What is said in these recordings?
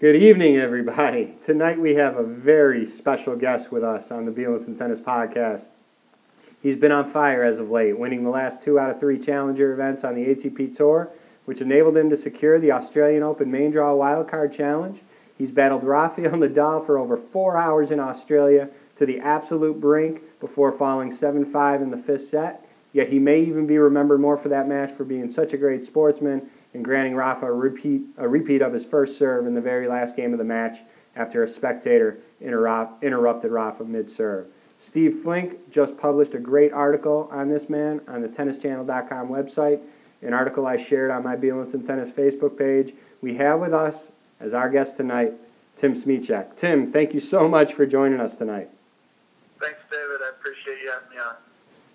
Good evening, everybody. Tonight we have a very special guest with us on the Bielenson Tennis Podcast. He's been on fire as of late, winning the last two out of three Challenger events on the ATP Tour, which enabled him to secure the Australian Open Main Draw Wildcard Challenge. He's battled Rafael Nadal for over four hours in Australia to the absolute brink before falling 7 5 in the fifth set. Yet he may even be remembered more for that match for being such a great sportsman and granting Rafa a repeat, a repeat of his first serve in the very last game of the match after a spectator interrupt, interrupted Rafa mid-serve. Steve Flink just published a great article on this man on the tennischannel.com website, an article I shared on my Bielenson Tennis Facebook page. We have with us, as our guest tonight, Tim Smyczek. Tim, thank you so much for joining us tonight. Thanks, David. I appreciate you having me on.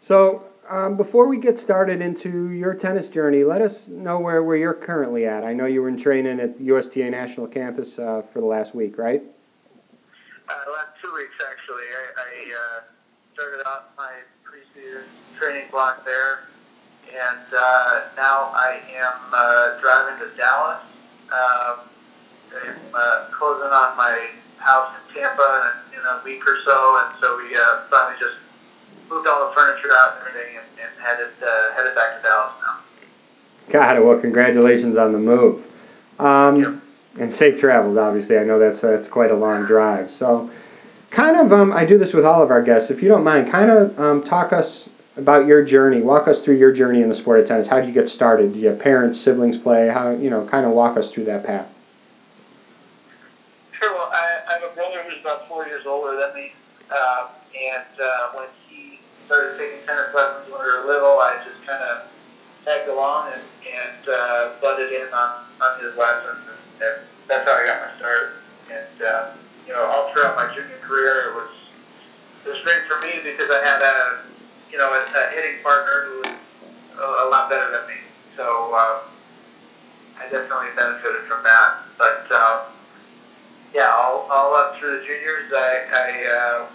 So, um, before we get started into your tennis journey, let us know where, where you're currently at. I know you were in training at the USTA National Campus uh, for the last week, right? Uh, last two weeks, actually. I, I uh, started off my preseason training block there, and uh, now I am uh, driving to Dallas. Um, I'm uh, closing on my house in Tampa in, in a week or so, and so we finally just moved all the furniture out and everything, and, and headed uh, headed back to Dallas now. Got it. Well, congratulations on the move. Um, Yep. And safe travels, obviously. I know that's that's quite a long drive. So, kind of, um, I do this with all of our guests. If you don't mind, kind of um, talk us about your journey. Walk us through your journey in the sport of tennis. How did you get started? Do you have parents, siblings play? How you know? Kind of walk us through that path. Sure. Well, I, I have a brother who's about four years older than me, um, and uh, when tennis lessons when we were little, I just kind of tagged along and, and uh, butted in on, on his lessons, and, and that's how I got my start. And uh, you know, all throughout my junior career, it was it was great for me because I had a you know a, a hitting partner who was a, a lot better than me. So um, I definitely benefited from that. But um, yeah, all, all up through the juniors, I, I uh,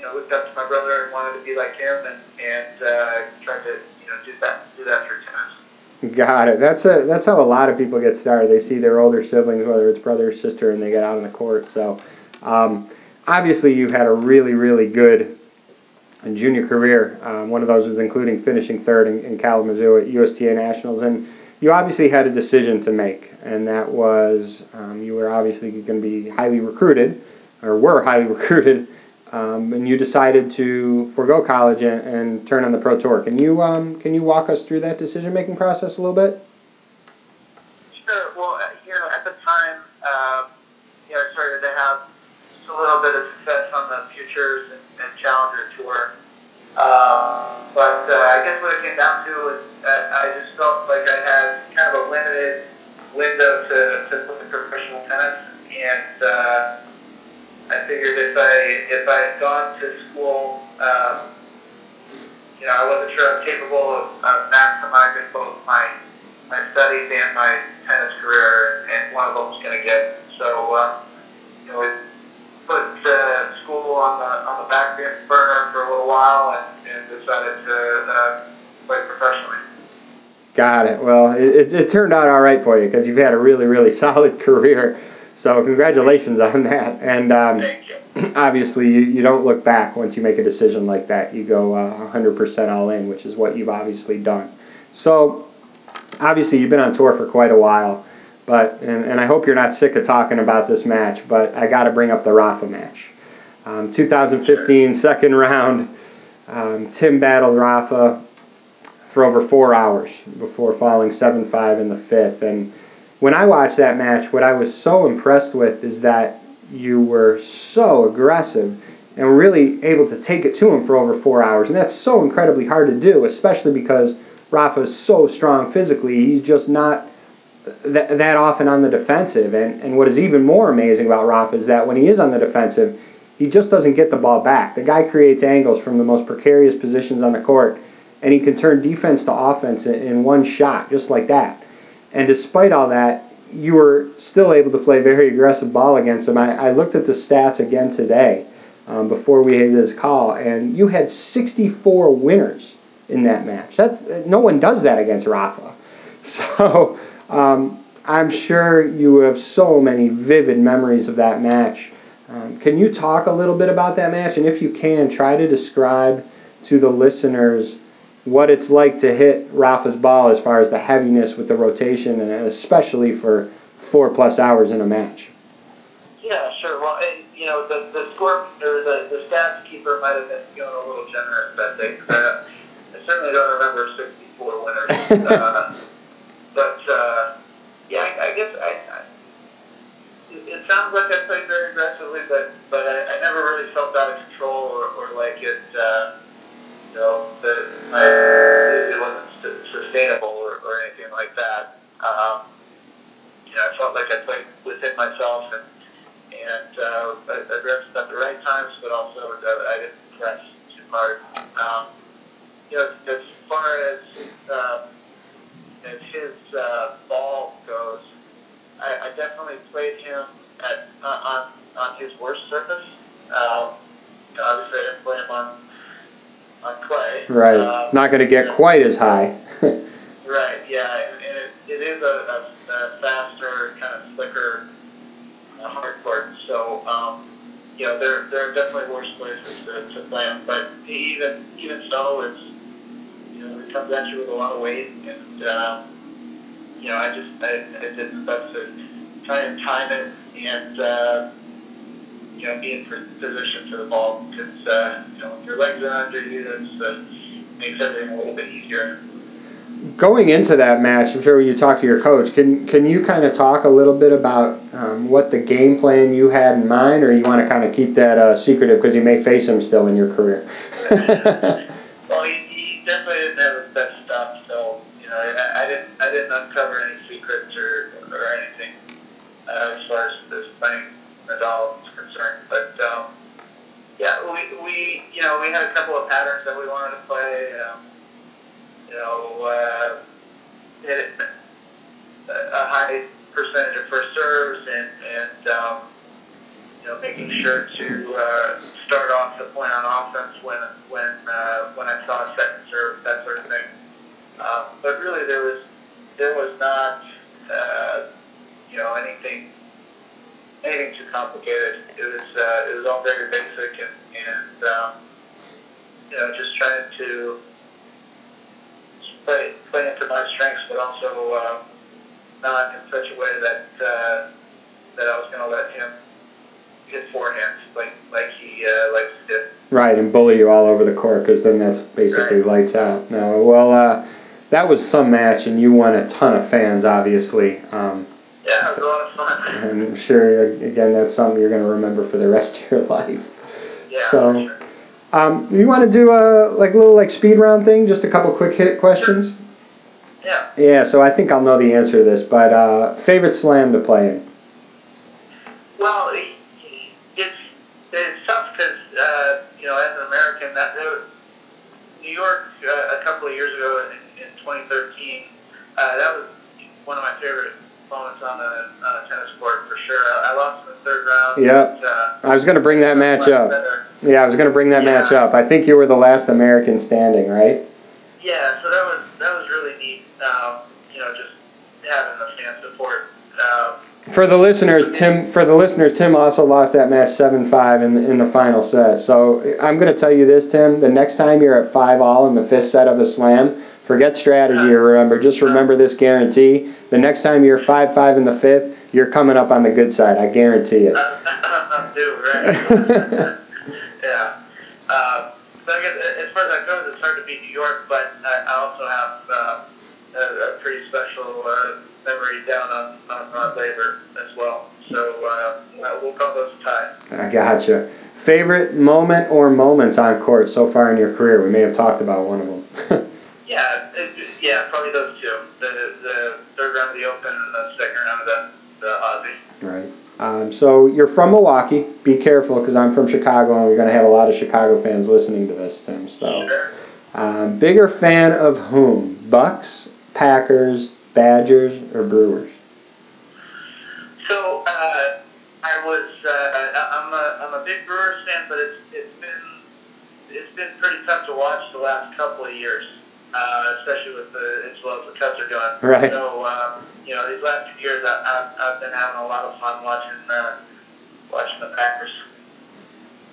you know looked up to my brother and wanted to be like him, and and uh, tried to you know do that do that through tennis. Got it. That's a that's how a lot of people get started. They see their older siblings, whether it's brother or sister, and they get out on the court. So, um, obviously, you had a really really good junior career. Um, one of those was including finishing third in, in Kalamazoo at USTA Nationals, and you obviously had a decision to make, and that was um, you were obviously going to be highly recruited, or were highly recruited, um, and you decided to forego college and, and turn on the pro tour. Can you um, can you walk us through that decision making process a little bit? Sure. Well, uh, you know, at the time, um, you know, I started to have just a little bit of success on the Futures and, and Challenger tour. Um, but uh, I guess what it came down to was I just felt like I had kind of a limited window to, to play professional tennis, and uh, I figured if I if I had gone to school, um, you know, I wasn't sure I was capable of, of maximizing both my my studies and my tennis career, and one of them was going to get. So, um, you know, we put uh, school on the on the back burner for a little while, and, and decided to uh, play professionally. Got it. Well, it, it, it turned out all right for you because you've had a really really solid career. So congratulations on that. And um, you. obviously you, you don't look back once you make a decision like that. You go uh, 100% all in, which is what you've obviously done. So obviously you've been on tour for quite a while, but and, and I hope you're not sick of talking about this match, but I got to bring up the Rafa match. Um, 2015 second round, um, Tim battled Rafa for over four hours before falling 7-5 in the fifth. And when I watched that match, what I was so impressed with is that you were so aggressive and really able to take it to him for over four hours. And that's so incredibly hard to do, especially because Rafa is so strong physically. He's just not th- that often on the defensive. And, and what is even more amazing about Rafa is that when he is on the defensive, he just doesn't get the ball back. The guy creates angles from the most precarious positions on the court, and he can turn defense to offense in, in one shot, just like that. And despite all that, you were still able to play very aggressive ball against him. I, I looked at the stats again today um, before we had this call, and you had 64 winners in that match. That's, no one does that against Rafa. So um, I'm sure you have so many vivid memories of that match. Um, can you talk a little bit about that match? And if you can, try to describe to the listeners what it's like to hit Rafa's ball as far as the heaviness with the rotation, and especially for four plus hours in a match. Yeah, sure. Well, and, you know, the, the score or the, the stats keeper might have been feeling a little generous that day. Uh, I certainly don't remember 64 winners. uh, but, uh, yeah, I, I guess I, I it, it sounds like I played very aggressively, but but I, I never really felt out of control or, or like it. Uh, you know, that my, it wasn't sustainable or, or anything like that. Um, you know, I felt like I played within myself and and uh, aggressive at the right times, but also I didn't press too hard. Um, you know, as far as um, as his uh, ball goes, I, I definitely played him at uh, on on his worst surface. Um, obviously, I didn't play him on on clay. Right. Um, Not going to get quite as high. right. Yeah, and, it, it is a, a, a faster, kind of slicker uh, hard court. So, um, you know, there there are definitely worse places to, to play them. But even even so, it's you know it comes at you with a lot of weight, and um, you know I just I, I did best to try and time it and. Uh, you know, be in position for the ball because, uh, you know, if your legs are under you, it uh, makes everything a little bit easier. Going into that match, I'm sure you talk to your coach, can can you kind of talk a little bit about um, what the game plan you had in mind, or you want to kind of keep that uh, secretive because you may face him still in your career? well, he, he definitely didn't have his best stuff, so you know, I, I didn't I didn't uncover any secrets or or anything uh, as far as this playing Nadal concerned. But um, yeah, we, we you know we had a couple of patterns that we wanted to play. Um, you know, uh, hit a high percentage of first serves and and um, you know making sure to uh, start off the point on offense when when uh, when I saw a second serve that sort of thing. Um, but really, there was there was not uh, you know anything anything too complicated. It was uh, it was all very basic and and um, you know just trying to play play into my strengths, but also uh, not in such a way that uh, that I was going to let him hit forehands like like he uh, likes to do. Right, and bully you all over the court because then that's basically right. lights out. No, well, uh, that was some match, and you won a ton of fans, obviously. Um, yeah, it was a lot of fun. And I'm sure, again, that's something you're going to remember for the rest of your life. Yeah, so, sure. um, you want to do a like little like speed round thing? Just a couple quick hit questions. Yeah. Yeah. So I think I'll know the answer to this, but uh, favorite slam to play in. Well, it's it's tough because uh, you know as an American, that New York uh, a couple of years ago in, in 2013, uh, that was one of my favorite moments on a, on a tennis court for sure. I, I lost in the third round. But, uh, I was going to bring that match up. better. Yeah, I was going to bring that Yeah. match up. I think you were the last American standing, right? Yeah, so that was that was really neat. Um, you know, just having the fan support. Um, For the listeners, Tim. For the listeners, Tim also lost that match seven five in the, in the final set. So I'm going to tell you this, Tim. The next time you're at five all in the fifth set of a slam, forget strategy. Remember, just remember this guarantee. The next time you're five five in the fifth, you're coming up on the good side. I guarantee it. do right. yeah. So I guess as far as that goes, it's hard to beat New York, but I, I also have uh, a, a pretty special uh, memory down on, on Rod Laver as well. So uh, we'll call those a tie. I gotcha. Favorite moment or moments on court so far in your career? We may have talked about one of them. So you're from Milwaukee. Be careful because I'm from Chicago, and we're going to have a lot of Chicago fans listening to this, Tim. So, um, bigger fan of whom? Bucks, Packers, Badgers, or Brewers? So uh, I was uh, I'm a I'm a big Brewers fan, but it's it's been it's been pretty tough to watch the last couple of years. Uh, especially with the as the Cubs are doing. Right. So um, you know, these last few years, I, I've, I've been having a lot of fun watching uh, watching the Packers.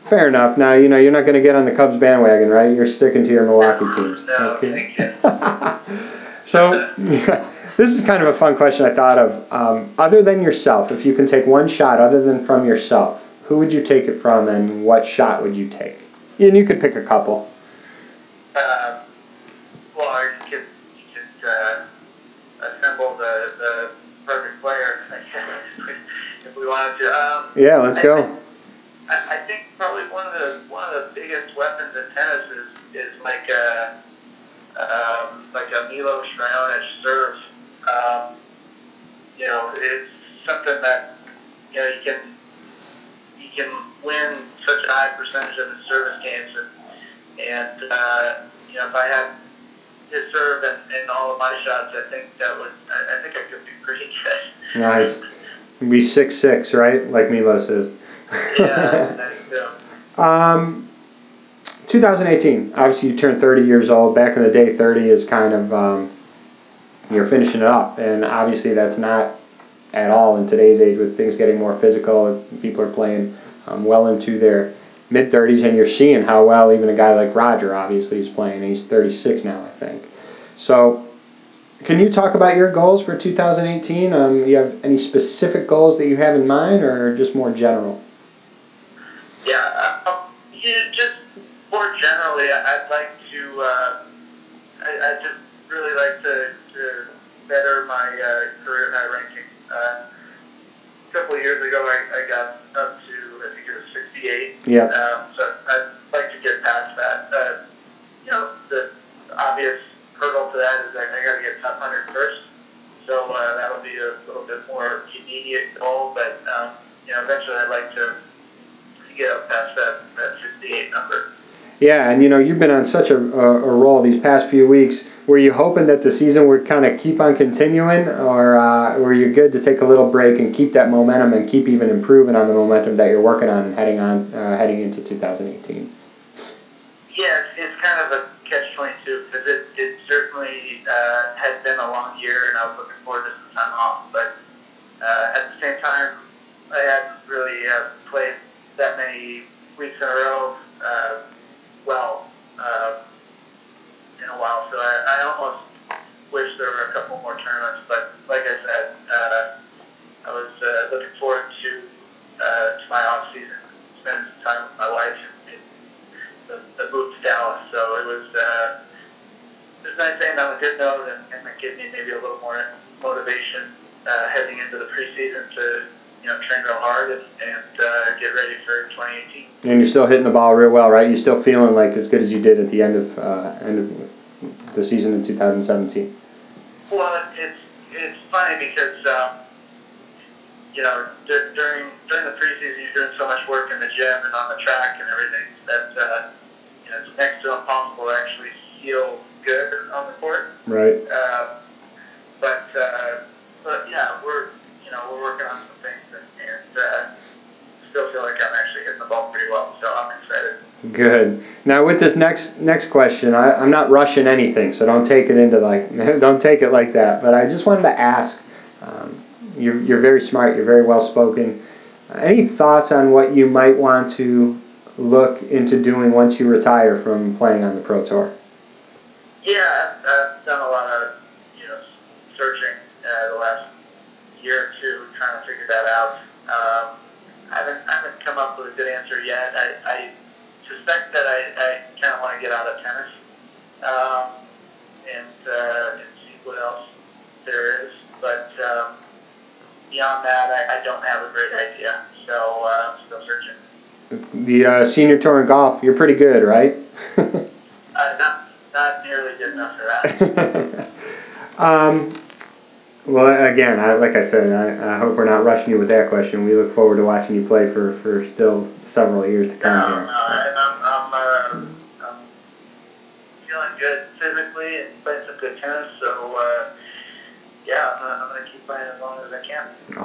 Fair enough. Now you know you're not going to get on the Cubs bandwagon, right? You're sticking to your Milwaukee teams. No, Okay. So this is kind of a fun question I thought of. Um, other than yourself, if you can take one shot other than from yourself, who would you take it from, and what shot would you take? And you could pick a couple. We wanted to. Um, Yeah, let's go. I, I think probably one of the one of the biggest weapons in tennis is, is like a um, like a Milo Raonic serve. Um, you know, it's something that you know you can you can win such a high percentage of the service games, and and uh, you know if I had his serve and, and all of my shots, I think that would I, I think I could be pretty good. Nice. Be six six, right? Like Milos is. yeah, that's, uh, Um, 2018. Obviously, you turned 30 years old. Back in the day, 30 is kind of um, you're finishing it up, and obviously that's not at all in today's age with things getting more physical. People are playing um, well into their mid 30s, and you're seeing how well even a guy like Roger obviously is playing. He's 36 now, I think. So. Can you talk about your goals for 2018? Um, you have any specific goals that you have in mind, or just more general? Yeah, uh, you just more generally, I'd like to. Uh, I, I just really like to, to better my uh, career high ranking. Uh, a couple of years ago, I, I got up to I think it was 68. Yeah. Um, so I'd like to get past that. Uh, you know, the obvious hurdle to that is that I got to get top 100 first. So uh, that'll be a little bit more immediate goal, but um, you know, eventually I'd like to to get up past that, that 68 number. Yeah, and you know you've been on such a, a, a roll these past few weeks. Were you hoping that the season would kind of keep on continuing, or uh, were you good to take a little break and keep that momentum and keep even improving on the momentum that you're working on heading on uh, heading into 2018? Yeah, it's, it's kind of a catch-22 because it, it certainly uh, had been a long year and I was looking forward to some time off. But uh, at the same time, I hadn't really uh, played that many weeks in a row uh, well uh, in a while. So I, I almost wish there were a couple more tournaments. But like I nice saying on a good note and, and it me maybe a little more motivation uh, heading into the preseason to you know train real hard and, and uh, get ready for 2018. And you're still hitting the ball real well, right? You're still feeling like as good as you did at the end of uh, end of the season in 2017. Well, it's it's funny because um, you know dur- during during the preseason you're doing so much work in the gym and on the track and everything that uh, you know it's next to impossible to actually feel good on the court. Right. Um, but uh, but yeah, we're you know we're working on some things and, and uh, still feel like I'm actually hitting the ball pretty well. So I'm excited. Good. Now with this next next question, I, I'm not rushing anything, so don't take it into like don't take it like that. But I just wanted to ask. Um, you're you're very smart. You're very well spoken. Uh, any thoughts on what you might want to look into doing once you retire from playing on the pro tour? Beyond that, I, I don't have a great idea. So uh, I'm still searching. The uh, senior tour in golf, you're pretty good, right? Uh, not not nearly good enough for that. um, well, again, I, like I said, I, I hope we're not rushing you with that question. We look forward to watching you play for, for still several years to No, come no, here. and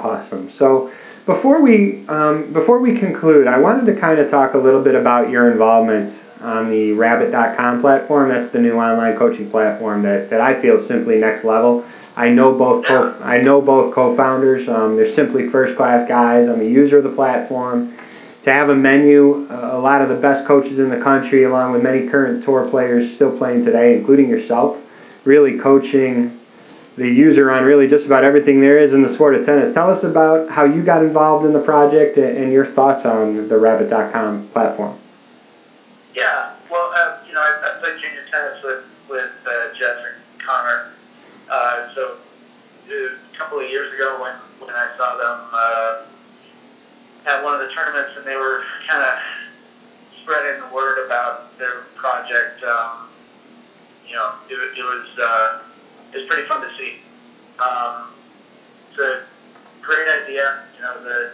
Awesome. So before we um, before we conclude, I wanted to kind of talk a little bit about your involvement on the Rabbit.com platform. That's the new online coaching platform that, that I feel is simply next level. I know both co- I know both co-founders. Um, they're simply first class guys. I'm a user of the platform. To have a menu, a lot of the best coaches in the country, along with many current tour players still playing today, including yourself, really coaching the user on really just about everything there is in the sport of tennis. Tell us about how you got involved in the project and your thoughts on the Rabbit.com platform. Yeah, well, uh, you know, I, I played junior tennis with with uh, Jeff and Connor. Uh, so a couple of years ago, when when I saw them uh, at one of the tournaments, and they were kind of spreading the word about their project, um, you know, it, it was. Uh, is pretty fun to see. Um, it's a great idea. You know, the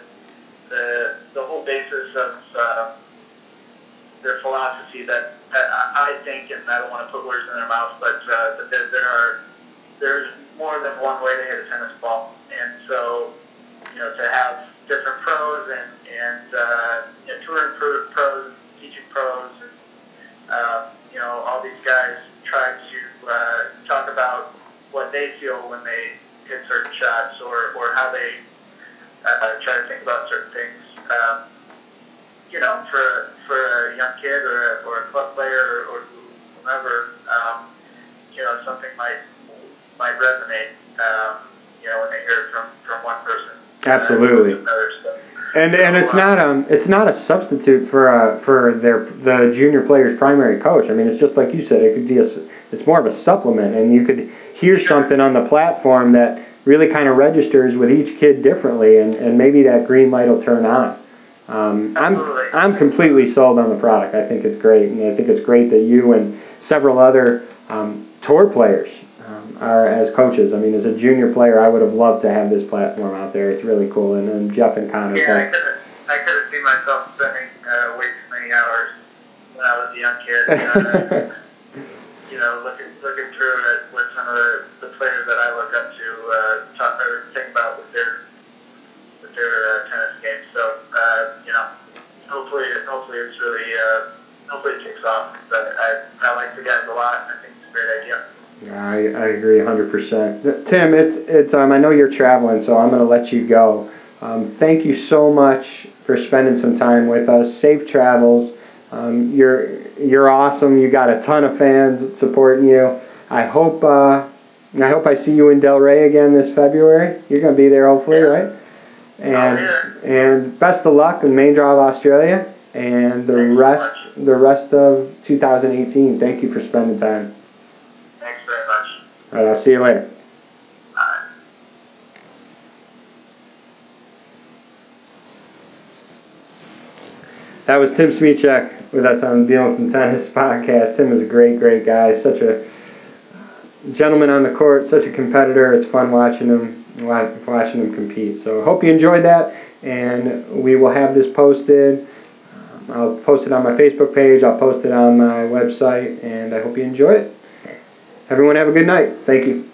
the the whole basis of uh, their philosophy that, that I think, and I don't want to put words in their mouth, but uh, that there, there are there's more than one way to hit a tennis ball, and so you know to have different pros and and uh, you know, touring pros, teaching pros, and uh, you know all these guys try what they feel when they hit certain shots or, or how they uh, try to think about certain things. Um, you know, for for a young kid or a, or a club player or, or whomever, um, you know, something might might resonate. Um, you know, when they hear it from, from one person. Absolutely. And and it's not um it's not a substitute for uh for their the junior player's primary coach. I mean, it's just like you said. It could be a it's more of a supplement, and you could hear something on the platform that really kind of registers with each kid differently, and, and maybe that green light will turn on. Um, I'm I'm completely sold on the product. I think it's great, and I think it's great that you and several other um, tour players are as coaches. I mean, as a junior player, I would have loved to have this platform out there. It's really cool, and then Jeff and Connor. Yeah, both. I could have seen myself spending uh, way too many hours when I was a young kid. Uh, you know, looking looking through it with some of the, the players that I look up to, agree 100%. Tim, it's, it's, um, I know you're traveling, so I'm going to let you go. Um, thank you so much for spending some time with us. Safe travels. Um, you're you're awesome. You got a ton of fans supporting you. I hope uh, I hope I see you in Delray again this February. You're going to be there hopefully, right? And and best of luck in main of Australia and the Thanks rest the rest of 2018. Thank you for spending time. All right, I'll see you later. That was Tim Smyczek with us on the Bielenson Tennis Podcast. Tim is a great, great guy. Such a gentleman on the court, such a competitor. It's fun watching him, watching him compete. So I hope you enjoyed that, and we will have this posted. I'll post it on my Facebook page. I'll post it on my website, and I hope you enjoyed it. Everyone have a good night. Thank you.